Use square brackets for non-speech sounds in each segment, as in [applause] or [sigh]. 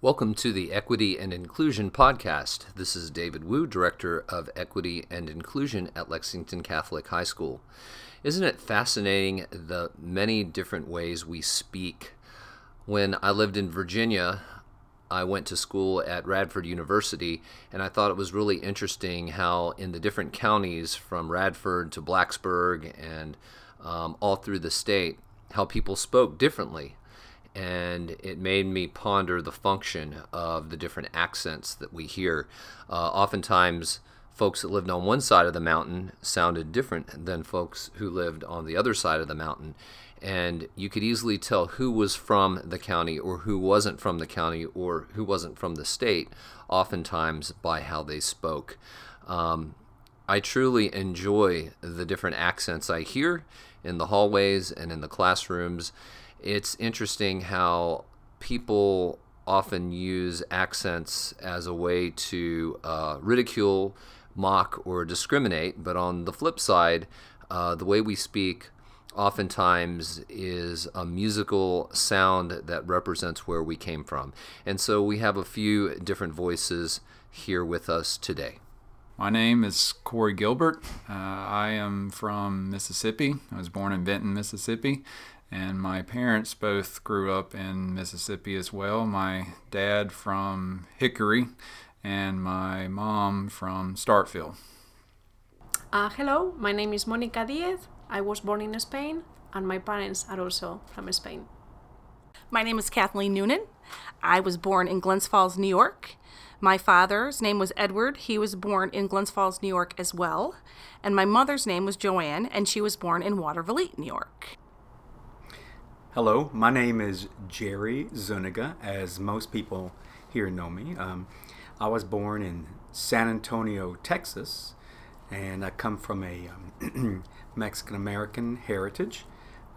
Welcome to the Equity and Inclusion Podcast. This is David Wu, Director of Equity and Inclusion at Lexington Catholic High School. Isn't it fascinating the many different ways we speak? When I lived in Virginia, I went to school at Radford University, and I thought it was really interesting how, in the different counties from Radford to Blacksburg and um, all through the state, how people spoke differently and it made me ponder the function of the different accents that we hear. Uh, oftentimes, folks that lived on one side of the mountain sounded different than folks who lived on the other side of the mountain. And you could easily tell who was from the county or who wasn't from the county or who wasn't from the state, oftentimes by how they spoke. Um, I truly enjoy the different accents I hear in the hallways and in the classrooms it's interesting how people often use accents as a way to uh, ridicule, mock, or discriminate. But on the flip side, uh, the way we speak oftentimes is a musical sound that represents where we came from. And so we have a few different voices here with us today. My name is Corey Gilbert. Uh, I am from Mississippi. I was born in Benton, Mississippi, and my parents both grew up in Mississippi as well. My dad from Hickory, and my mom from Starkville. Uh, hello, my name is Monica Diaz. I was born in Spain, and my parents are also from Spain. My name is Kathleen Noonan. I was born in Glens Falls, New York. My father's name was Edward. He was born in Glens Falls, New York as well. And my mother's name was Joanne, and she was born in Watervliet, New York. Hello, my name is Jerry Zuniga, as most people here know me. Um, I was born in San Antonio, Texas, and I come from a um, [clears throat] Mexican American heritage.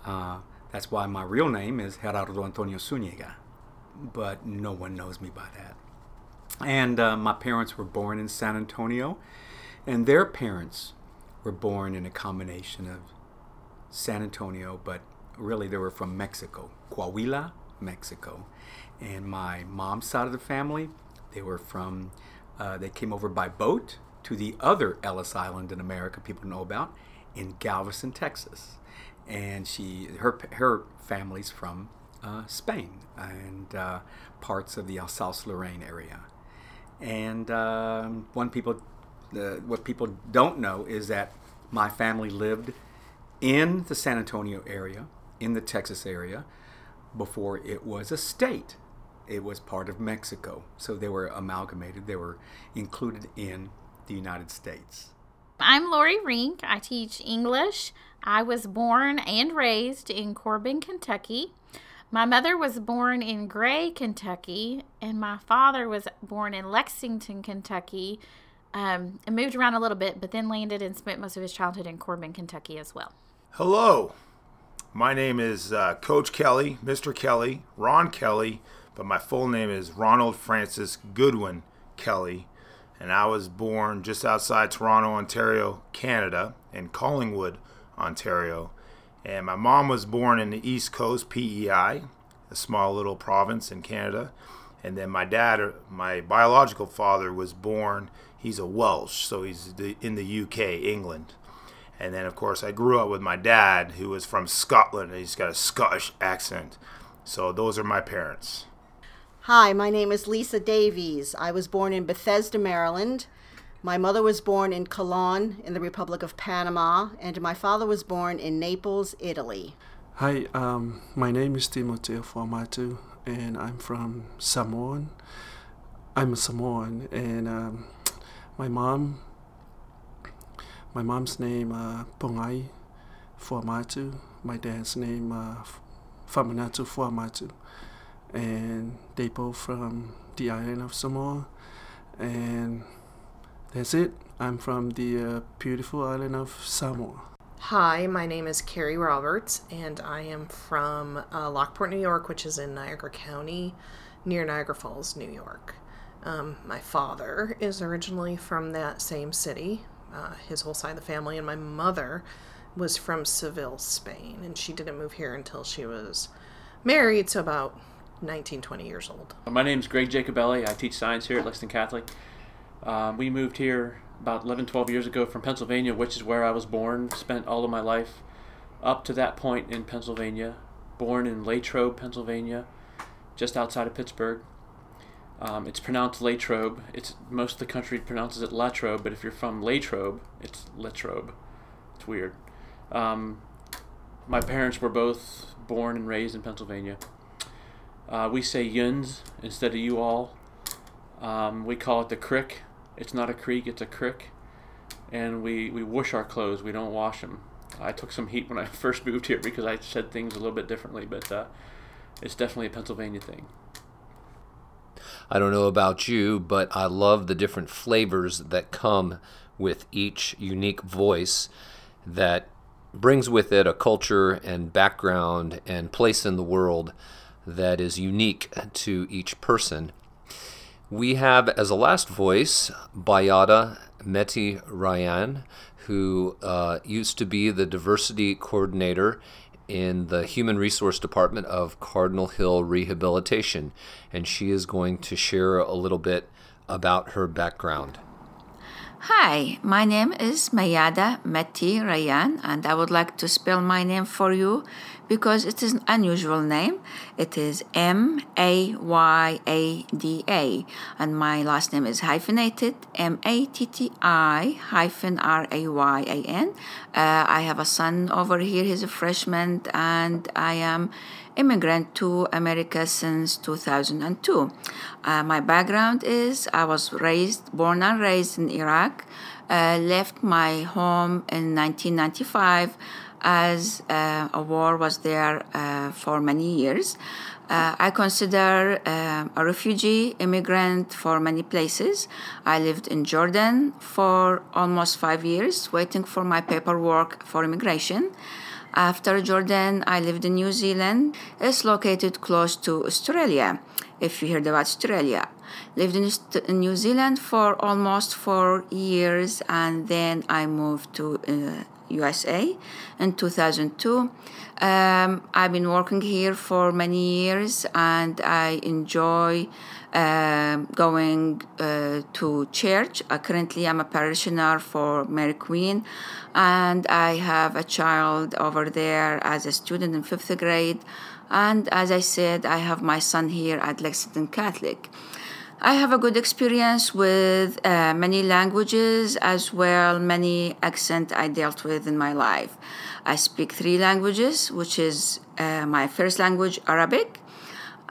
Uh, that's why my real name is Gerardo Antonio Zuniga, but no one knows me by that. And uh, my parents were born in San Antonio, and their parents were born in a combination of San Antonio, but really they were from Mexico, Coahuila, Mexico. And my mom's side of the family, they were from, uh, they came over by boat to the other Ellis Island in America people know about, in Galveston, Texas. And she, her, her family's from uh, Spain and uh, parts of the Alsace-Lorraine area. And um, one people, what people don't know is that my family lived in the San Antonio area in the Texas area before it was a state. It was part of Mexico. So they were amalgamated, they were included in the United States. I'm Lori Rink. I teach English. I was born and raised in Corbin, Kentucky. My mother was born in Gray, Kentucky, and my father was born in Lexington, Kentucky, um, and moved around a little bit, but then landed and spent most of his childhood in Corbin, Kentucky as well. Hello, my name is uh, Coach Kelly, Mr. Kelly, Ron Kelly, but my full name is Ronald Francis Goodwin Kelly. And I was born just outside Toronto, Ontario, Canada, in Collingwood, Ontario. And my mom was born in the East Coast, PEI, a small little province in Canada. And then my dad, uh, my biological father, was born, he's a Welsh, so he's in the UK, England. And then, of course, I grew up with my dad, who was from Scotland, and he's got a Scottish accent. So those are my parents. Hi, my name is Lisa Davies. I was born in Bethesda, Maryland. My mother was born in Colon in the Republic of Panama, and my father was born in Naples, Italy. Hi, um, my name is Timoteo Fuamatu, and I'm from Samoan. I'm a Samoan, and um, my mom my mom's name uh, Pongai Fuamatu. My dad's name uh, Famanatu Fuamatu. And they both from the island of Samoa. And that's it. I'm from the uh, beautiful island of Samoa. Hi, my name is Carrie Roberts, and I am from uh, Lockport, New York, which is in Niagara County, near Niagara Falls, New York. Um, my father is originally from that same city, uh, his whole side of the family, and my mother was from Seville, Spain, and she didn't move here until she was married, so about 19, 20 years old. My name is Greg Jacobelli. I teach science here at Lexington Catholic. Um, we moved here about 11, 12 years ago from Pennsylvania, which is where I was born. Spent all of my life up to that point in Pennsylvania. Born in Latrobe, Pennsylvania, just outside of Pittsburgh. Um, it's pronounced Latrobe. It's most of the country pronounces it Latrobe, but if you're from Latrobe, it's Latrobe. It's weird. Um, my parents were both born and raised in Pennsylvania. Uh, we say yuns instead of you all. Um, we call it the crick. It's not a creek, it's a crick. And we, we wash our clothes, we don't wash them. I took some heat when I [laughs] first moved here because I said things a little bit differently, but uh, it's definitely a Pennsylvania thing. I don't know about you, but I love the different flavors that come with each unique voice that brings with it a culture and background and place in the world that is unique to each person. We have as a last voice Mayada Matti Rayan, who uh, used to be the diversity coordinator in the Human Resource Department of Cardinal Hill Rehabilitation, and she is going to share a little bit about her background. Hi, my name is Mayada Matti Rayan, and I would like to spell my name for you because it is an unusual name. It is M A Y A D A, and my last name is hyphenated M A T T I hyphen R A Y A N. Uh, I have a son over here, he's a freshman, and I am immigrant to America since 2002. Uh, my background is I was raised, born and raised in Iraq, uh, left my home in 1995 as uh, a war was there uh, for many years. Uh, I consider uh, a refugee immigrant for many places. I lived in Jordan for almost five years, waiting for my paperwork for immigration. After Jordan, I lived in New Zealand. It's located close to Australia, if you heard about Australia. Lived in, New Zealand for almost four years, and then I moved to uh, USA in 2002. Um, I've been working here for many years, and I enjoy uh, going uh, to church. Uh, currently, I'm a parishioner for Mary Queen, and I have a child over there as a student in fifth grade. And as I said, I have my son here at Lexington Catholic. I have a good experience with uh, many languages as well many accent I dealt with in my life. I speak three languages, which is uh, my first language Arabic,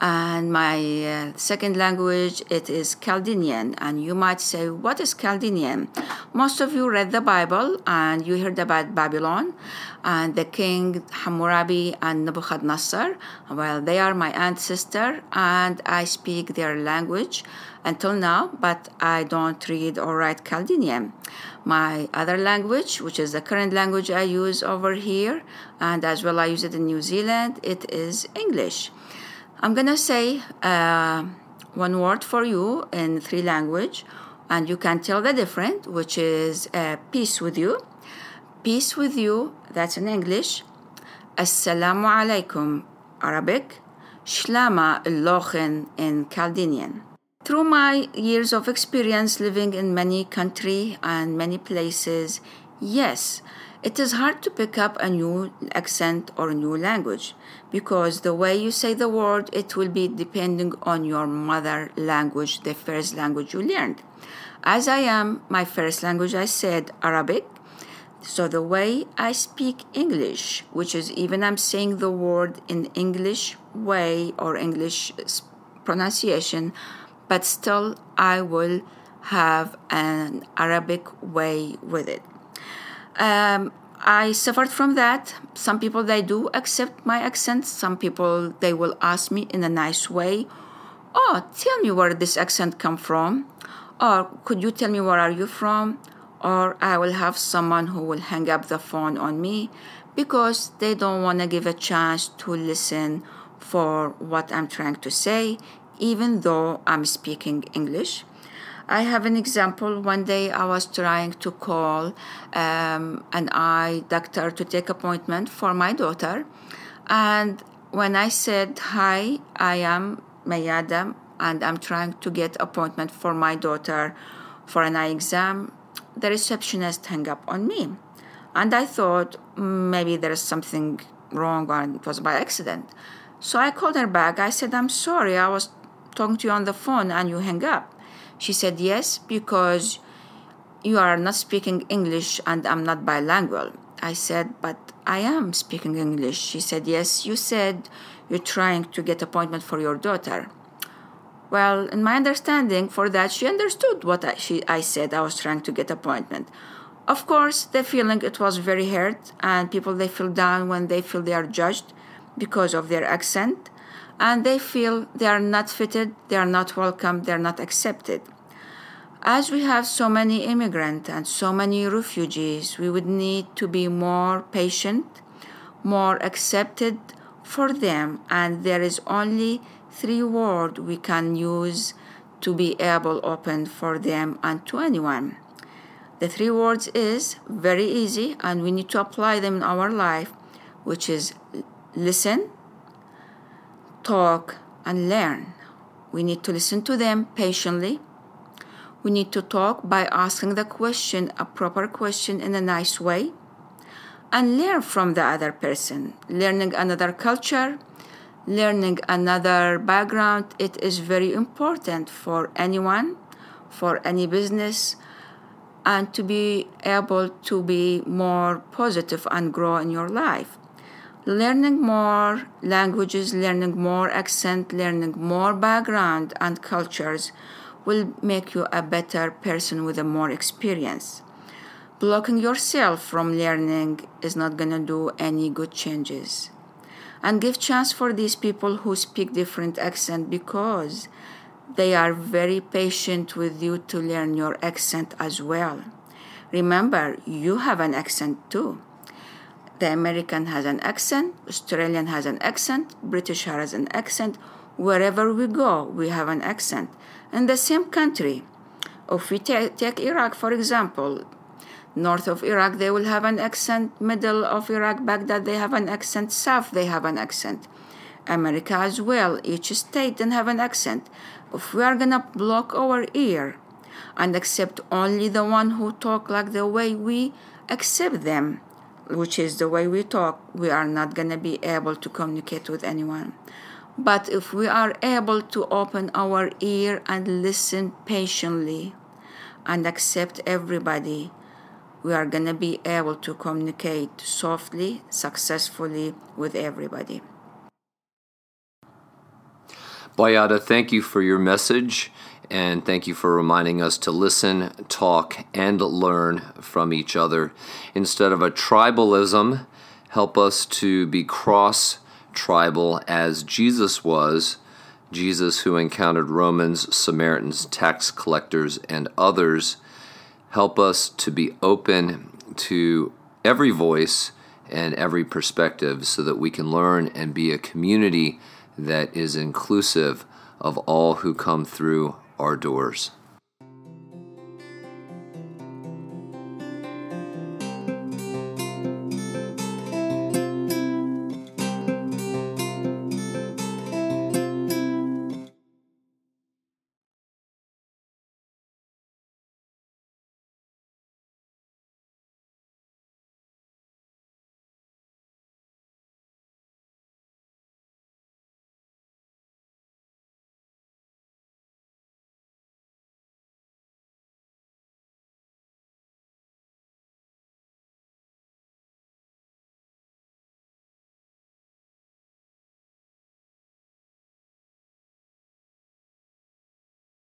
and my uh, second language it is Chaldean. And you might say what is Chaldean? Most of you read the Bible and you heard about Babylon and the king Hammurabi and Nebuchadnezzar. Well they are my ancestor and I speak their language until now but I don't read or write Chaldean. My other language which is the current language I use over here and as well I use it in New Zealand it is English I'm gonna say uh, one word for you in three language, and you can tell the difference, which is uh, peace with you. Peace with you, that's in English. Assalamu alaikum, Arabic. Shlama Lochen in Chaldean. Through my years of experience living in many countries and many places, yes, it is hard to pick up a new accent or new language because the way you say the word it will be depending on your mother language, the first language you learned. As I am my first language I said Arabic, so the way I speak English, which is even I'm saying the word in English way or English pronunciation, but still I will have an Arabic way with it. Um, I suffered from that. Some people they do accept my accent. Some people they will ask me in a nice way, "Oh, tell me where this accent come from," or "Could you tell me where are you from?" Or I will have someone who will hang up the phone on me because they don't want to give a chance to listen for what I'm trying to say, even though I'm speaking English. I have an example. One day I was trying to call um, an eye doctor to take appointment for my daughter, and when I said, Hi, I am Mayada, and I'm trying to get appointment for my daughter for an eye exam, the receptionist hung up on me. And I thought maybe there's something wrong or it was by accident. So I called her back. I said, I'm sorry, I was talking to you on the phone and you hang up. She said, Yes, because you are not speaking English and I'm not bilingual. I said, But I am speaking English. She said, Yes, you said you're trying to get appointment for your daughter. Well, in my understanding, for that, she understood what I, she, I said. I was trying to get appointment. Of course, the feeling it was very hurt, and people they feel down when they feel they are judged because of their accent, and they feel they are not fitted, they are not welcome, they are not accepted. As we have so many immigrants and so many refugees, we would need to be more patient, more accepted for them, and there is only three words we can use to be able open for them and to anyone. The three words is very easy and we need to apply them in our life, which is listen, talk, and learn. We need to listen to them patiently. We need to talk by asking the question, a proper question in a nice way, and learn from the other person. Learning another culture, learning another background, it is very important for anyone, for any business, and to be able to be more positive and grow in your life. Learning more languages, learning more accent, learning more background and cultures will make you a better person with a more experience. Blocking yourself from learning is not going to do any good changes. And give chance for these people who speak different accent because they are very patient with you to learn your accent as well. Remember, you have an accent too. The American has an accent, Australian has an accent, British has an accent. Wherever we go, we have an accent. In the same country, if we take, take Iraq, for example, north of Iraq, they will have an accent, middle of Iraq, Baghdad, they have an accent, south, they have an accent. America as well, each state then have an accent. If we are gonna block our ear and accept only the one who talk like the way we accept them, which is the way we talk, we are not gonna be able to communicate with anyone. But if we are able to open our ear and listen patiently and accept everybody, we are going to be able to communicate softly, successfully with everybody. Mayada, thank you for your message and thank you for reminding us to listen, talk, and learn from each other. Instead of a tribalism, help us to be cross tribal as Jesus was. Jesus, who encountered Romans, Samaritans, tax collectors, and others, help us to be open to every voice and every perspective so that we can learn and be a community that is inclusive of all who come through our doors.